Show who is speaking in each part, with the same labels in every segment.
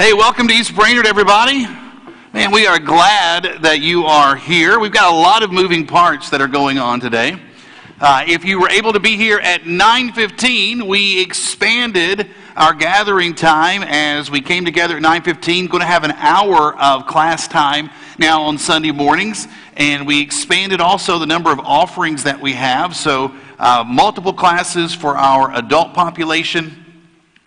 Speaker 1: Hey, welcome to East Brainerd, everybody. Man, we are glad that you are here. We've got a lot of moving parts that are going on today. Uh, if you were able to be here at 9:15, we expanded our gathering time as we came together at 9:15. Going to have an hour of class time now on Sunday mornings, and we expanded also the number of offerings that we have. So uh, multiple classes for our adult population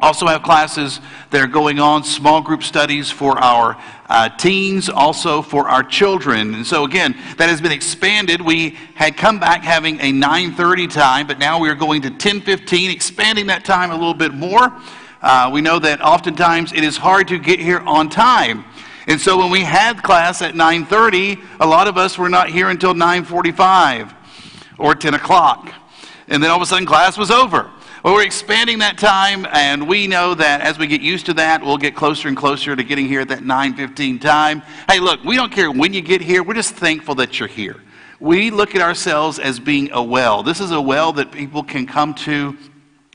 Speaker 1: also have classes that are going on, small group studies for our uh, teens, also for our children. And so again, that has been expanded. We had come back having a 9:30 time, but now we are going to 10:15, expanding that time a little bit more. Uh, we know that oftentimes it is hard to get here on time. And so when we had class at 9:30, a lot of us were not here until 9:45 or 10 o'clock. And then all of a sudden class was over. Well, we're expanding that time, and we know that as we get used to that, we'll get closer and closer to getting here at that 9:15 time. Hey, look, we don't care when you get here. We're just thankful that you're here. We look at ourselves as being a well. This is a well that people can come to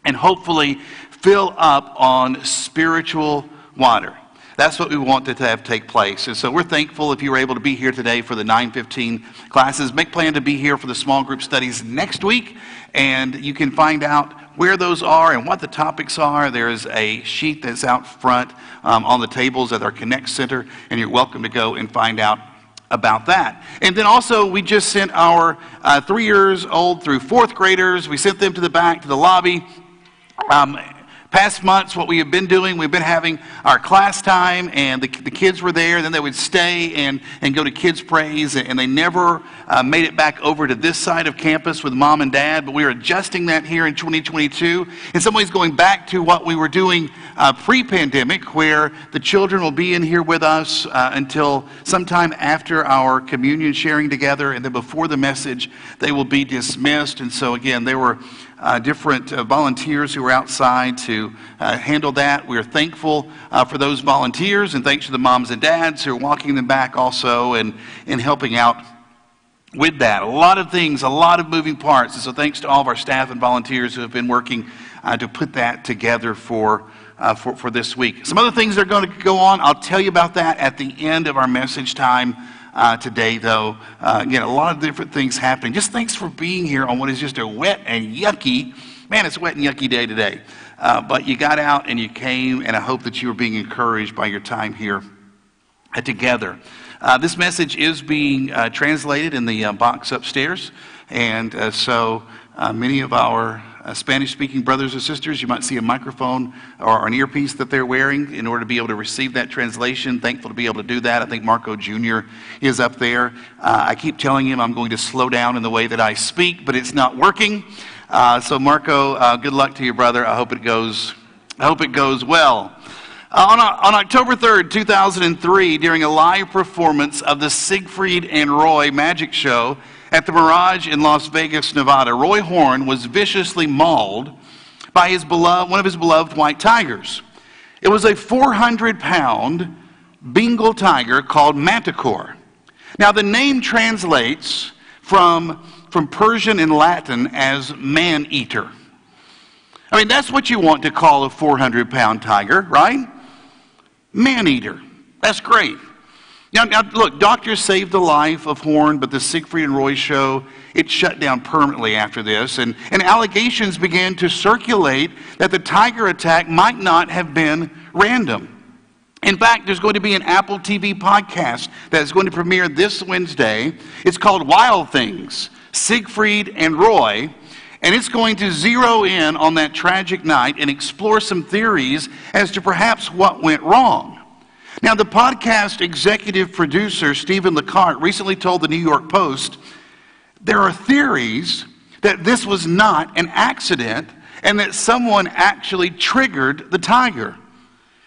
Speaker 1: and hopefully fill up on spiritual water. That's what we want to have take place. And so we're thankful if you were able to be here today for the 915 classes. Make plan to be here for the small group studies next week. And you can find out where those are and what the topics are. There's a sheet that's out front um, on the tables at our Connect Center, and you're welcome to go and find out about that. And then also, we just sent our uh, three years old through fourth graders, we sent them to the back to the lobby. Um, Past months, what we have been doing, we've been having our class time, and the, the kids were there. And then they would stay and, and go to Kids Praise, and they never uh, made it back over to this side of campus with mom and dad. But we are adjusting that here in 2022. In some ways, going back to what we were doing uh, pre pandemic, where the children will be in here with us uh, until sometime after our communion sharing together, and then before the message, they will be dismissed. And so, again, they were uh, different uh, volunteers who were outside to uh, handle that. We are thankful uh, for those volunteers and thanks to the moms and dads who are walking them back also and, and helping out with that. A lot of things, a lot of moving parts. And so thanks to all of our staff and volunteers who have been working uh, to put that together for, uh, for, for this week. Some other things that are going to go on, I'll tell you about that at the end of our message time uh, today, though. Uh, again, a lot of different things happening. Just thanks for being here on what is just a wet and yucky, man, it's a wet and yucky day today. Uh, but you got out and you came, and I hope that you are being encouraged by your time here uh, together. Uh, this message is being uh, translated in the box upstairs, and so many of our uh, Spanish speaking brothers or sisters, you might see a microphone or an earpiece that they're wearing in order to be able to receive that translation. Thankful to be able to do that. I think Marco Jr. is up there. Uh, I keep telling him I'm going to slow down in the way that I speak, but it's not working. Uh, so, Marco, uh, good luck to you, brother. I hope it goes, I hope it goes well. Uh, on, on, October 3rd, 2003, during a live performance of the Siegfried and Roy Magic Show, at the Mirage in Las Vegas, Nevada, Roy Horn was viciously mauled by his beloved, one of his beloved white tigers. It was a 400 pound Bengal tiger called Manticore. Now, the name translates from, from Persian and Latin as man eater. I mean, that's what you want to call a 400 pound tiger, right? Man eater. That's great. Now, now, look, doctors saved the life of Horn, but the Siegfried and Roy show, it shut down permanently after this. And, and allegations began to circulate that the tiger attack might not have been random. In fact, there's going to be an Apple TV podcast that is going to premiere this Wednesday. It's called Wild Things Siegfried and Roy. And it's going to zero in on that tragic night and explore some theories as to perhaps what went wrong. Now, the podcast executive producer, Stephen LaCarte, recently told the New York Post there are theories that this was not an accident and that someone actually triggered the tiger.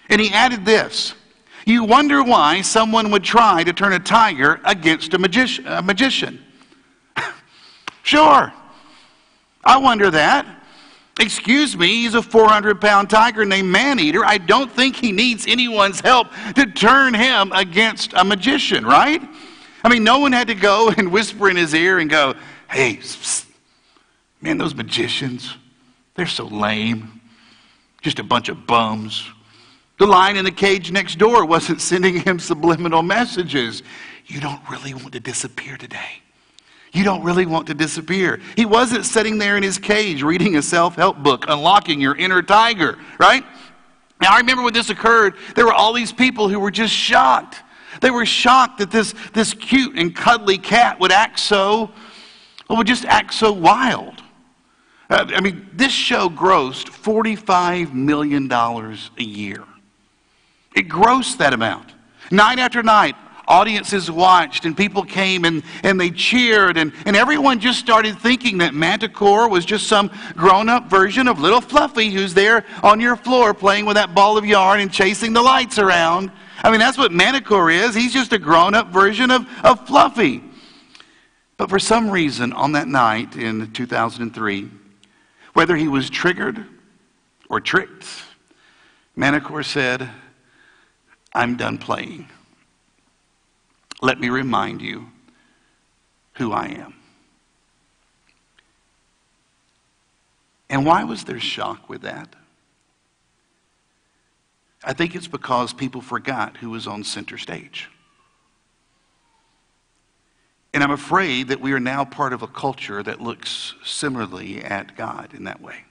Speaker 1: And he added this You wonder why someone would try to turn a tiger against a, a magician. sure, I wonder that. Excuse me, he's a 400 pound tiger named Maneater. I don't think he needs anyone's help to turn him against a magician, right? I mean, no one had to go and whisper in his ear and go, hey, man, those magicians, they're so lame. Just a bunch of bums. The lion in the cage next door wasn't sending him subliminal messages. You don't really want to disappear today. You don't really want to disappear. He wasn't sitting there in his cage reading a self help book, unlocking your inner tiger, right? Now, I remember when this occurred, there were all these people who were just shocked. They were shocked that this, this cute and cuddly cat would act so, well, would just act so wild. Uh, I mean, this show grossed $45 million a year. It grossed that amount. Night after night, audiences watched and people came and, and they cheered and, and everyone just started thinking that Manticore was just some grown-up version of little Fluffy who's there on your floor playing with that ball of yarn and chasing the lights around. I mean, that's what Manticore is. He's just a grown-up version of, of Fluffy. But for some reason on that night in 2003, whether he was triggered or tricked, Manticore said, I'm done playing. Let me remind you who I am. And why was there shock with that? I think it's because people forgot who was on center stage. And I'm afraid that we are now part of a culture that looks similarly at God in that way.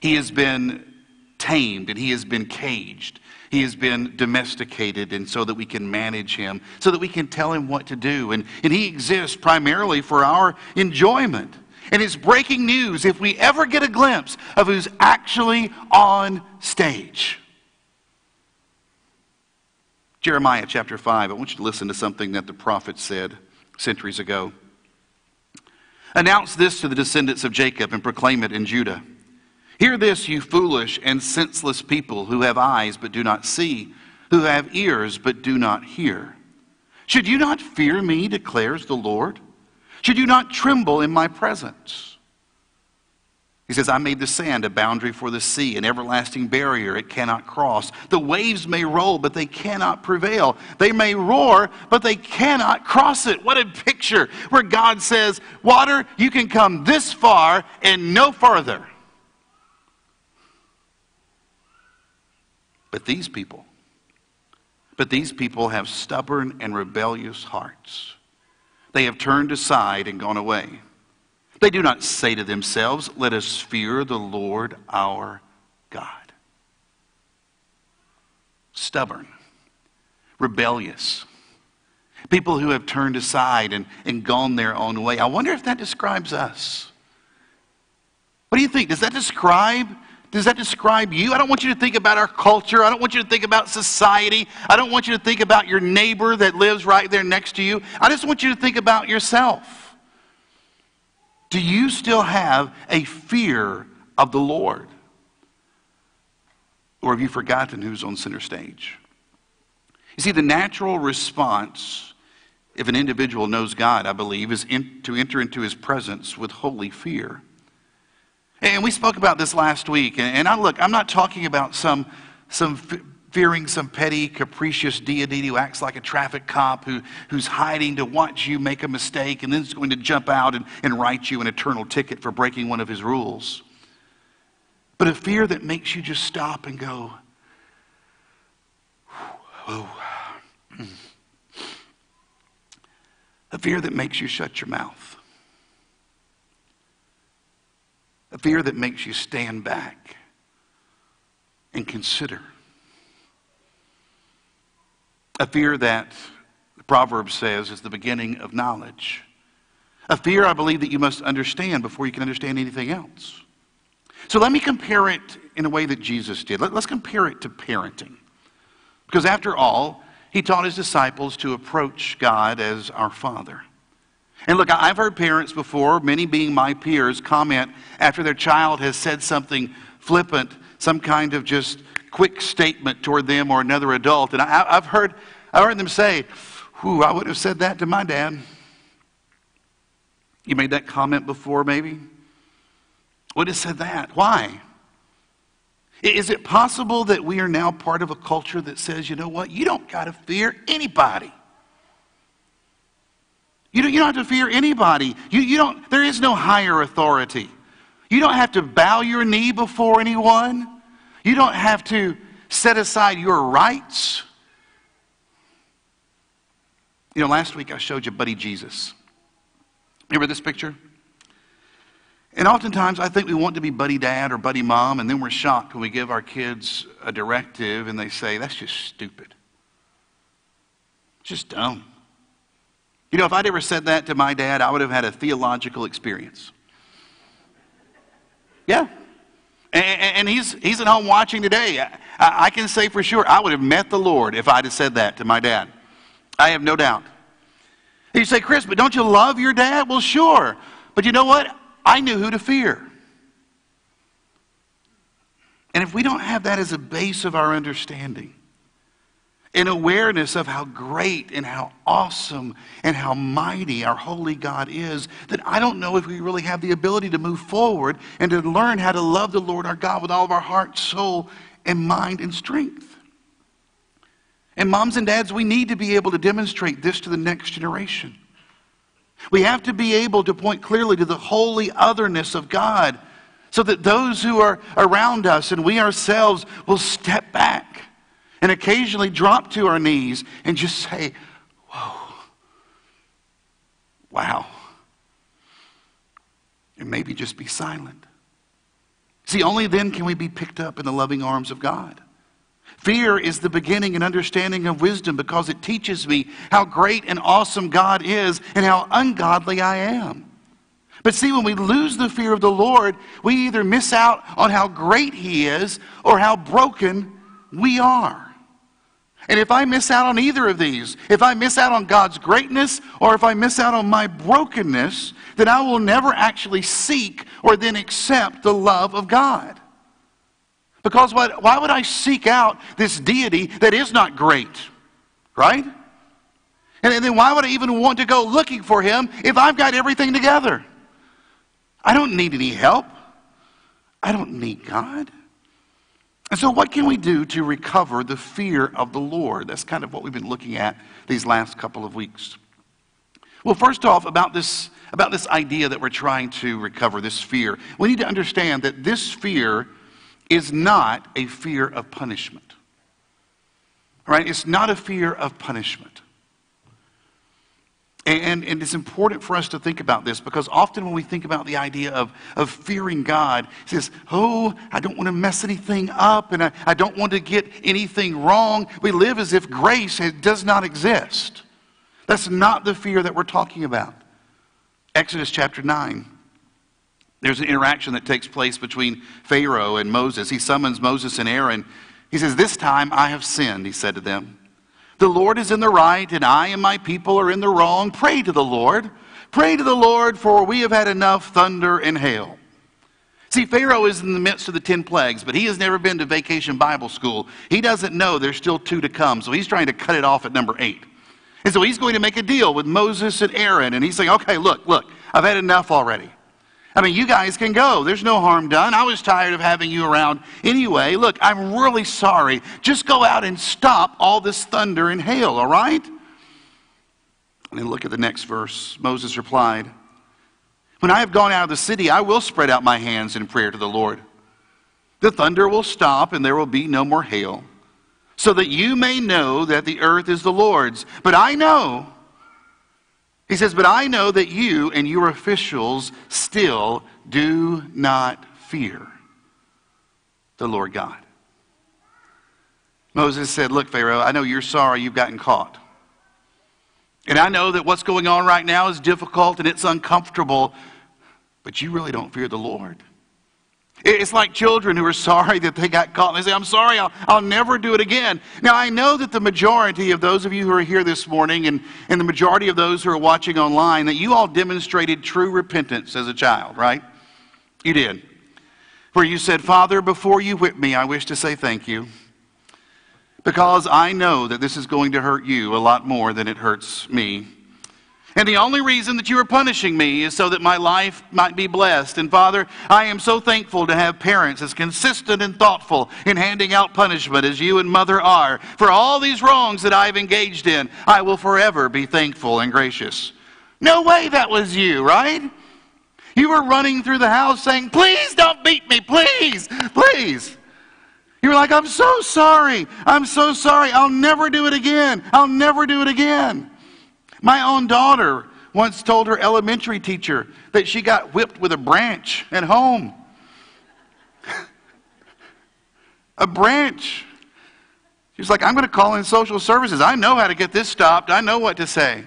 Speaker 1: He has been tamed and he has been caged. He has been domesticated, and so that we can manage him, so that we can tell him what to do. And, and he exists primarily for our enjoyment. And it's breaking news if we ever get a glimpse of who's actually on stage. Jeremiah chapter 5, I want you to listen to something that the prophet said centuries ago. Announce this to the descendants of Jacob and proclaim it in Judah. Hear this, you foolish and senseless people who have eyes but do not see, who have ears but do not hear. Should you not fear me, declares the Lord? Should you not tremble in my presence? He says, I made the sand a boundary for the sea, an everlasting barrier it cannot cross. The waves may roll, but they cannot prevail. They may roar, but they cannot cross it. What a picture where God says, Water, you can come this far and no further. But these people, but these people have stubborn and rebellious hearts. They have turned aside and gone away. They do not say to themselves, Let us fear the Lord our God. Stubborn, rebellious, people who have turned aside and, and gone their own way. I wonder if that describes us. What do you think? Does that describe does that describe you? I don't want you to think about our culture. I don't want you to think about society. I don't want you to think about your neighbor that lives right there next to you. I just want you to think about yourself. Do you still have a fear of the Lord? Or have you forgotten who's on center stage? You see, the natural response, if an individual knows God, I believe, is in, to enter into his presence with holy fear. And we spoke about this last week. And, I look, I'm not talking about some, some fearing some petty, capricious deity who acts like a traffic cop who, who's hiding to watch you make a mistake and then is going to jump out and, and write you an eternal ticket for breaking one of his rules. But a fear that makes you just stop and go, oh. A fear that makes you shut your mouth. A fear that makes you stand back and consider a fear that the proverb says is the beginning of knowledge. A fear, I believe, that you must understand before you can understand anything else. So let me compare it in a way that Jesus did. Let, us compare it to parenting. Because after all, he taught his disciples to approach God as our Father. And look, I've heard parents before, many being my peers, comment after their child has said something flippant, some kind of just quick statement toward them or another adult. And I, have heard, I've heard them say, Whew, I would have said that to my dad. You made that comment before, maybe? Would have said that. Why? Is it possible that we are now part of a culture that says, you know what, you don't got to fear anybody? You don't, you don't have to fear anybody. You, you don't, there is no higher authority. You don't have to bow your knee before anyone. You don't have to set aside your rights. You know, last week I showed you Buddy Jesus. Remember this picture? And oftentimes I think we want to be buddy dad or buddy mom, and then we're shocked when we give our kids a directive and they say, that's just stupid. It's just dumb. You know, if I'd ever said that to my dad, I would have had a theological experience. Yeah. And, and he's, he's at home watching today. I, I can say for sure I would have met the Lord if I'd have said that to my dad. I have no doubt. You say, Chris, but don't you love your dad? Well, sure. But you know what? I knew who to fear. And if we don't have that as a base of our understanding, an awareness of how great and how awesome and how mighty our holy God is, that I don't know if we really have the ability to move forward and to learn how to love the Lord our God with all of our heart, soul, and mind and strength. And moms and dads, we need to be able to demonstrate this to the next generation. We have to be able to point clearly to the holy otherness of God so that those who are around us and we ourselves will step back and occasionally drop to our knees and just say, Whoa, wow. And maybe just be silent. See, only then can we be picked up in the loving arms of God. Fear is the beginning and understanding of wisdom because it teaches me how great and awesome God is and how ungodly I am. But see, when we lose the fear of the Lord, we either miss out on how great He is or how broken we are. And if I miss out on either of these, if I miss out on God's greatness or if I miss out on my brokenness, then I will never actually seek or then accept the love of God. Because what, why would I seek out this deity that is not great? Right? And then why would I even want to go looking for him if I've got everything together? I don't need any help. I don't need God. And so, what can we do to recover the fear of the Lord? That's kind of what we've been looking at these last couple of weeks. Well, first off, about this, about this idea that we're trying to recover, this fear, we need to understand that this fear is not a fear of punishment. Right? It's not a fear of punishment. And, and, it's important for us to think about this because often when we think about the idea of, of fearing God, it says, Oh, I don't want to mess anything up and I, I don't want to get anything wrong. We live as if grace does not exist. That's not the fear that we're talking about. Exodus chapter 9. There's an interaction that takes place between Pharaoh and Moses. He summons Moses and Aaron. He says, This time I have sinned, he said to them. The Lord is in the right, and I and my people are in the wrong. Pray to the Lord. Pray to the Lord, for we have had enough thunder and hail. See, Pharaoh is in the midst of the 10 plagues, but he has never been to vacation Bible school. He doesn't know there's still two to come, so he's trying to cut it off at number eight. And so he's going to make a deal with Moses and Aaron, and he's saying, okay, look, look, I've had enough already. I mean, you guys can go. There's no harm done. I was tired of having you around anyway. Look, I'm really sorry. Just go out and stop all this thunder and hail, all right? And then look at the next verse. Moses replied, When I have gone out of the city, I will spread out my hands in prayer to the Lord. The thunder will stop, and there will be no more hail, so that you may know that the earth is the Lord's. But I know he says, But I know that you and your officials still do not fear the Lord God. Moses said, Look, Pharaoh, I know you're sorry you've gotten caught. And I know that what's going on right now is difficult and it's uncomfortable, but you really don't fear the Lord. It's like children who are sorry that they got caught. They say, I'm sorry, I'll, I'll never do it again. Now, I know that the majority of those of you who are here this morning and, and the majority of those who are watching online, that you all demonstrated true repentance as a child, right? You did. Where you said, Father, before you whip me, I wish to say thank you. Because I know that this is going to hurt you a lot more than it hurts me. And the only reason that you are punishing me is so that my life might be blessed. And Father, I am so thankful to have parents as consistent and thoughtful in handing out punishment as you and Mother are. For all these wrongs that I've engaged in, I will forever be thankful and gracious. No way that was you, right? You were running through the house saying, Please don't beat me, please, please. You were like, I'm so sorry. I'm so sorry. I'll never do it again. I'll never do it again. My own daughter once told her elementary teacher that she got whipped with a branch at home. a branch. She's like, I'm going to call in social services. I know how to get this stopped. I know what to say.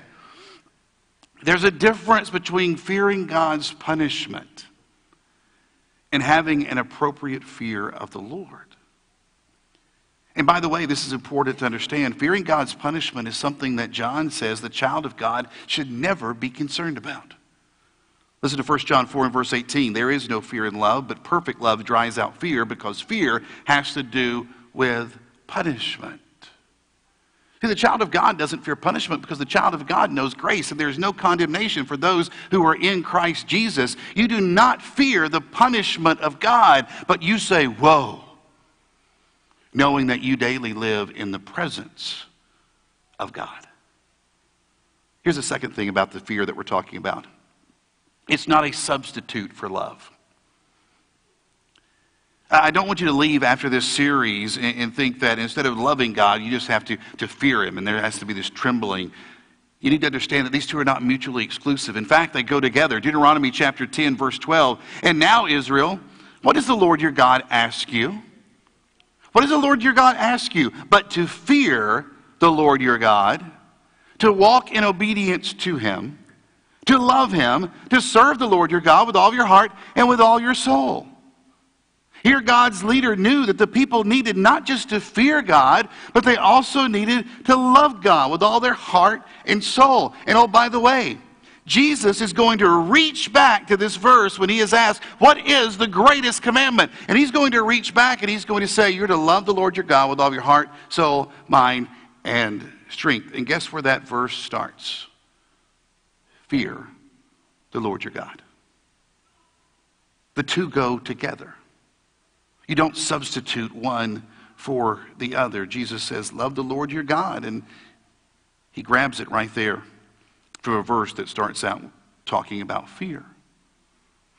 Speaker 1: There's a difference between fearing God's punishment and having an appropriate fear of the Lord. And by the way, this is important to understand. Fearing God's punishment is something that John says the child of God should never be concerned about. Listen to 1 John 4 and verse 18. There is no fear in love, but perfect love dries out fear because fear has to do with punishment. See, the child of God doesn't fear punishment because the child of God knows grace, and there's no condemnation for those who are in Christ Jesus. You do not fear the punishment of God, but you say, Whoa, knowing that you daily live in the presence of God. Here's the second thing about the fear that we're talking about it's not a substitute for love. I don't want you to leave after this series and, think that instead of loving God, you just have to, to fear Him and there has to be this trembling. You need to understand that these two are not mutually exclusive. In fact, they go together. Deuteronomy chapter 10, verse 12. And now, Israel, what does the Lord your God ask you? What does the Lord your God ask you? But to fear the Lord your God, to walk in obedience to Him, to love Him, to serve the Lord your God with all your heart and with all your soul. Here, God's leader knew that the people needed not just to fear God, but they also needed to love God with all their heart and soul. And oh, by the way, Jesus is going to reach back to this verse when he is asked, What is the greatest commandment? And he's going to reach back and he's going to say, You're to love the Lord your God with all your heart, soul, mind, and strength. And guess where that verse starts? Fear the Lord your God. The two go together. You don't substitute one for the other. Jesus says, Love the Lord your God. And he grabs it right there from a verse that starts out talking about fear.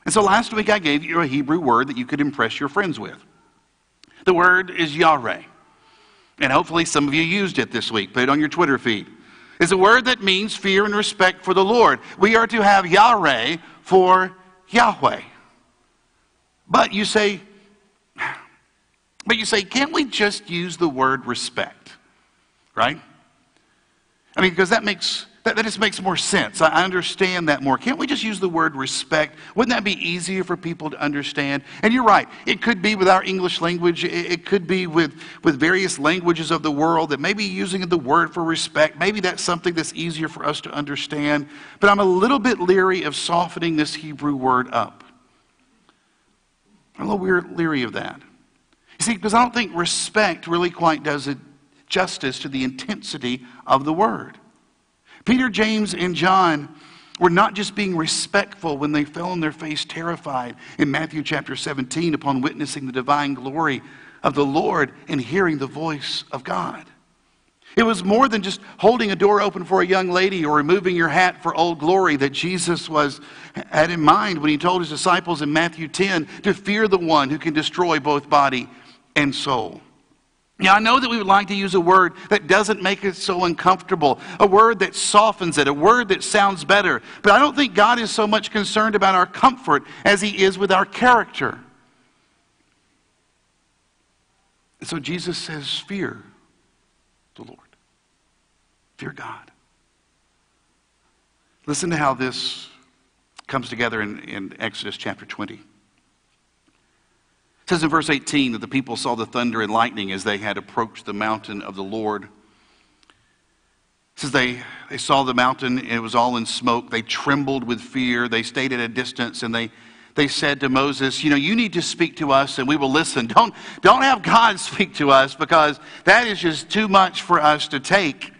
Speaker 1: And so last week I gave you a Hebrew word that you could impress your friends with. The word is yirah. And hopefully some of you used it this week. Put it on your Twitter feed. It's a word that means fear and respect for the Lord. We are to have yirah for Yahweh. But you say, but you say, can't we just use the word respect? Right? I mean, because that makes that, that just makes more sense. I understand that more. Can't we just use the word respect? Wouldn't that be easier for people to understand? And you're right. It could be with our English language. It, it could be with, with various languages of the world that maybe using the word for respect, maybe that's something that's easier for us to understand. But I'm a little bit leery of softening this Hebrew word up. I'm a little leery of that. You see, because I don't think respect really quite does it justice to the intensity of the word. Peter, James, and John were not just being respectful when they fell on their face terrified in Matthew chapter 17 upon witnessing the divine glory of the Lord and hearing the voice of God. It was more than just holding a door open for a young lady or removing your hat for old glory that Jesus was had in mind when he told his disciples in Matthew 10 to fear the one who can destroy both body and soul. Now, I know that we would like to use a word that doesn't make it so uncomfortable, a word that softens it, a word that sounds better. But I don't think God is so much concerned about our comfort as He is with our character. So Jesus says, Fear the Lord, fear God. Listen to how this comes together in, in Exodus chapter 20 says in verse 18 that the people saw the thunder and lightning as they had approached the mountain of the Lord. It says they, they saw the mountain and it was all in smoke. They trembled with fear. They stayed at a distance and they, they said to Moses, You know, you need to speak to us and we will listen. Don't, don't have God speak to us because that is just too much for us to take.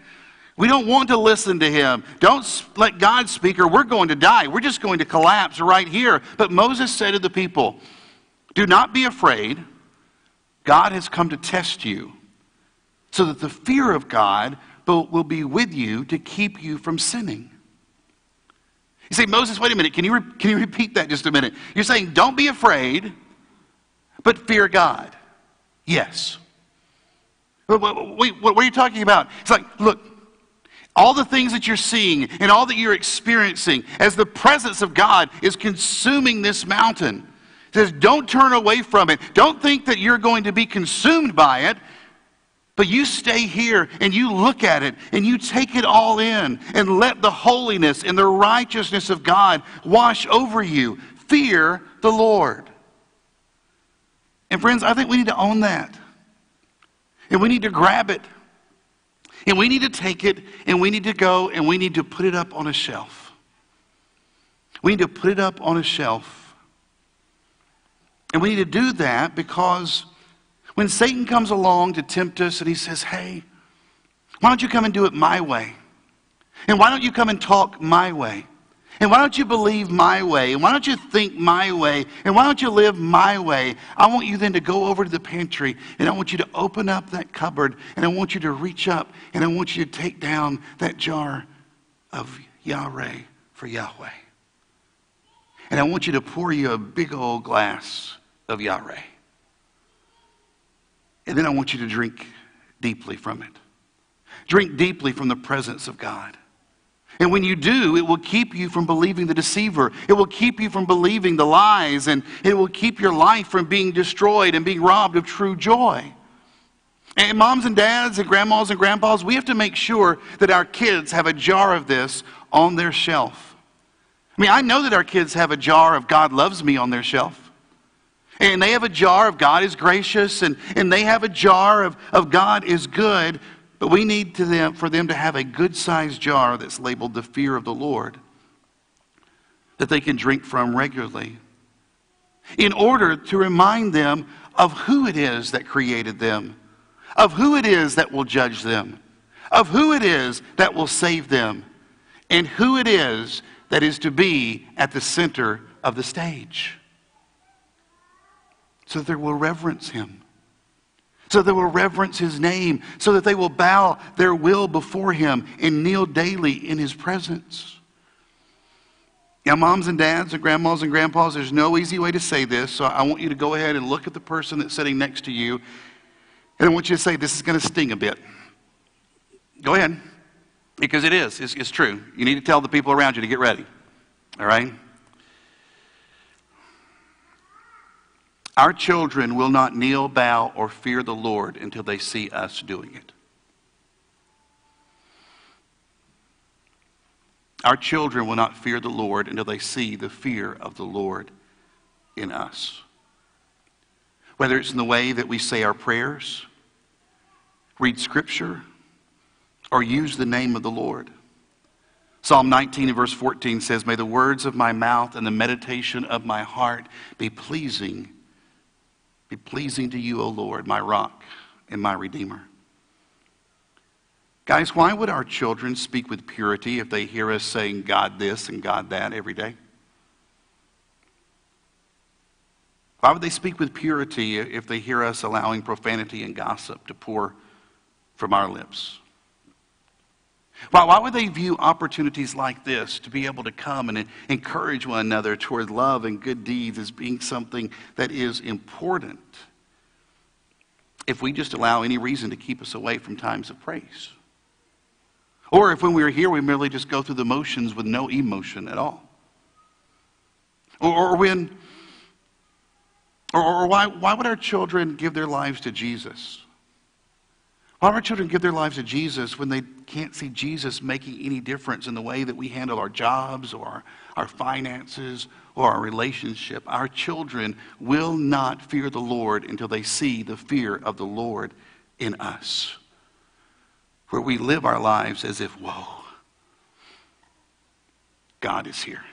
Speaker 1: We don't want to listen to him. Don't let God speak or we're going to die. We're just going to collapse right here. But Moses said to the people, do not be afraid. God has come to test you so that the fear of God will be with you to keep you from sinning. You say, Moses, wait a minute. Can you, re- can you repeat that just a minute? You're saying, don't be afraid, but fear God. Yes. Wait, what are you talking about? It's like, look, all the things that you're seeing and all that you're experiencing as the presence of God is consuming this mountain. It says, don't turn away from it. Don't think that you're going to be consumed by it. But you stay here and you look at it and you take it all in and let the holiness and the righteousness of God wash over you. Fear the Lord. And friends, I think we need to own that. And we need to grab it. And we need to take it and we need to go and we need to put it up on a shelf. We need to put it up on a shelf. And we need to do that because when Satan comes along to tempt us and he says, hey, why don't you come and do it my way? And why don't you come and talk my way? And why don't you believe my way? And why don't you think my way? And why don't you live my way? I want you then to go over to the pantry and I want you to open up that cupboard and I want you to reach up and I want you to take down that jar of yirah for Yahweh. And I want you to pour you a big old glass of yirah. And then I want you to drink deeply from it. Drink deeply from the presence of God. And when you do, it will keep you from believing the deceiver. It will keep you from believing the lies, and it will keep your life from being destroyed and being robbed of true joy. And moms and dads and grandmas and grandpas, we have to make sure that our kids have a jar of this on their shelf. I mean, I know that our kids have a jar of God loves me on their shelf. And they have a jar of God is gracious, and, and they have a jar of, of God is good. But we need to them, for them to have a good sized jar that's labeled the fear of the Lord that they can drink from regularly in order to remind them of who it is that created them, of who it is that will judge them, of who it is that will save them, and who it is that is to be at the center of the stage. So that they will reverence him so they will reverence his name, so that they will bow their will before him and kneel daily in his presence. Now, moms and dads and grandmas and grandpas, there's no easy way to say this, so I want you to go ahead and look at the person that's sitting next to you, and I want you to say, This is going to sting a bit. Go ahead, because it is. It's, it's true. You need to tell the people around you to get ready. All right? Our children will not kneel, bow, or fear the Lord until they see us doing it. Our children will not fear the Lord until they see the fear of the Lord in us. Whether it's in the way that we say our prayers, read Scripture, or use the name of the Lord. Psalm 19 and verse 14 says, May the words of my mouth and the meditation of my heart be pleasing be pleasing to you, O Lord, my rock and my redeemer. Guys, why would our children speak with purity if they hear us saying God this and God that every day? Why would they speak with purity if they hear us allowing profanity and gossip to pour from our lips? Why, why would they view opportunities like this to be able to come and encourage one another toward love and good deeds as being something that is important if we just allow any reason to keep us away from times of praise? Or if when we are here, we merely just go through the motions with no emotion at all? Or, or when, or, or why, why would our children give their lives to Jesus? Why do our children give their lives to Jesus when they can't see Jesus making any difference in the way that we handle our jobs or our, our finances or our relationship? Our children will not fear the Lord until they see the fear of the Lord in us, where we live our lives as if, whoa, God is here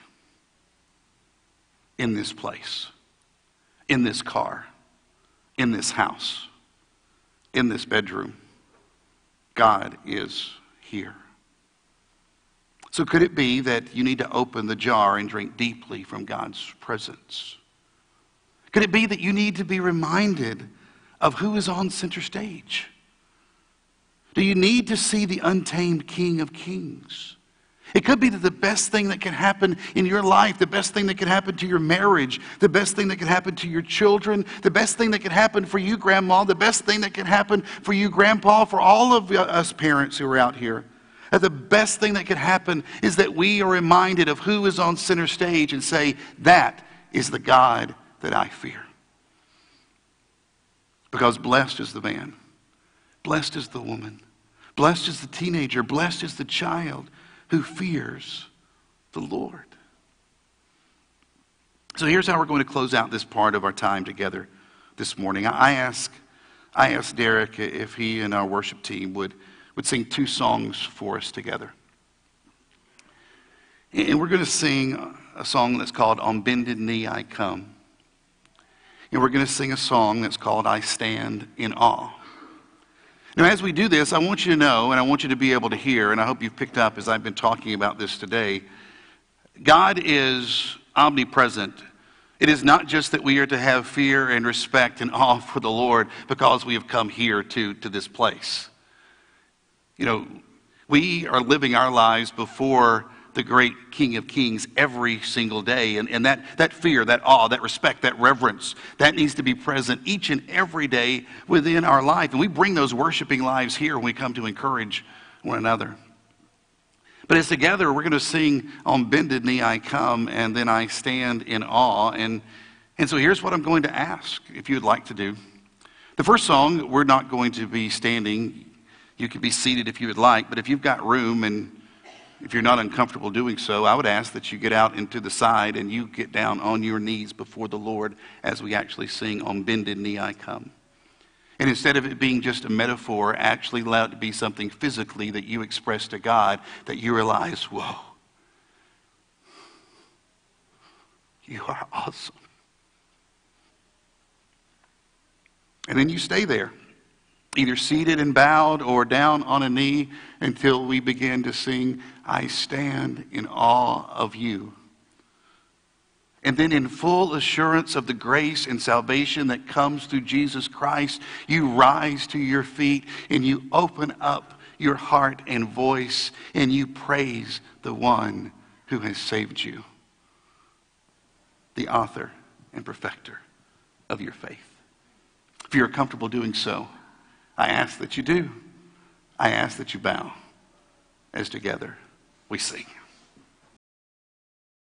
Speaker 1: in this place, in this car, in this house, in this bedroom God is here. So, could it be that you need to open the jar and drink deeply from God's presence? Could it be that you need to be reminded of who is on center stage? Do you need to see the untamed King of Kings? It could be that the best thing that can happen in your life, the best thing that can happen to your marriage, the best thing that can happen to your children, the best thing that can happen for you, grandma, the best thing that can happen for you, grandpa, for all of us parents who are out here. That the best thing that can happen is that we are reminded of who is on center stage and say, That is the God that I fear. Because blessed is the man, blessed is the woman, blessed is the teenager, blessed is the child who fears the Lord. So here's how we're going to close out this part of our time together this morning. I ask, I asked Derek if he and our worship team would, would sing two songs for us together. And we're going to sing a song that's called On Bended Knee I Come. And we're going to sing a song that's called I Stand in Awe. Now, as we do this, I want you to know and I want you to be able to hear, and I hope you've picked up as I've been talking about this today. God is omnipresent. It is not just that we are to have fear and respect and awe for the Lord because we have come here to, to this place. You know, we are living our lives before the great King of Kings every single day. And, and that, that fear, that awe, that respect, that reverence, that needs to be present each and every day within our life. And we bring those worshiping lives here when we come to encourage one another. But as together, we're going to sing On Bended Knee I Come, and then I stand in awe. And, and so here's what I'm going to ask if you'd like to do. The first song, we're not going to be standing. You can be seated if you would like, but if you've got room and if you're not uncomfortable doing so, I would ask that you get out into the side and you get down on your knees before the Lord as we actually sing, On Bended Knee I Come. And instead of it being just a metaphor, actually allow it to be something physically that you express to God that you realize, whoa, you are awesome. And then you stay there either seated and bowed or down on a knee until we begin to sing, I stand in awe of you. And then, in full assurance of the grace and salvation that comes through Jesus Christ, you rise to your feet and you open up your heart and voice and you praise the one who has saved you, the author and perfecter of your faith. If you're comfortable doing so, I ask that you do. I ask that you bow as together we sing.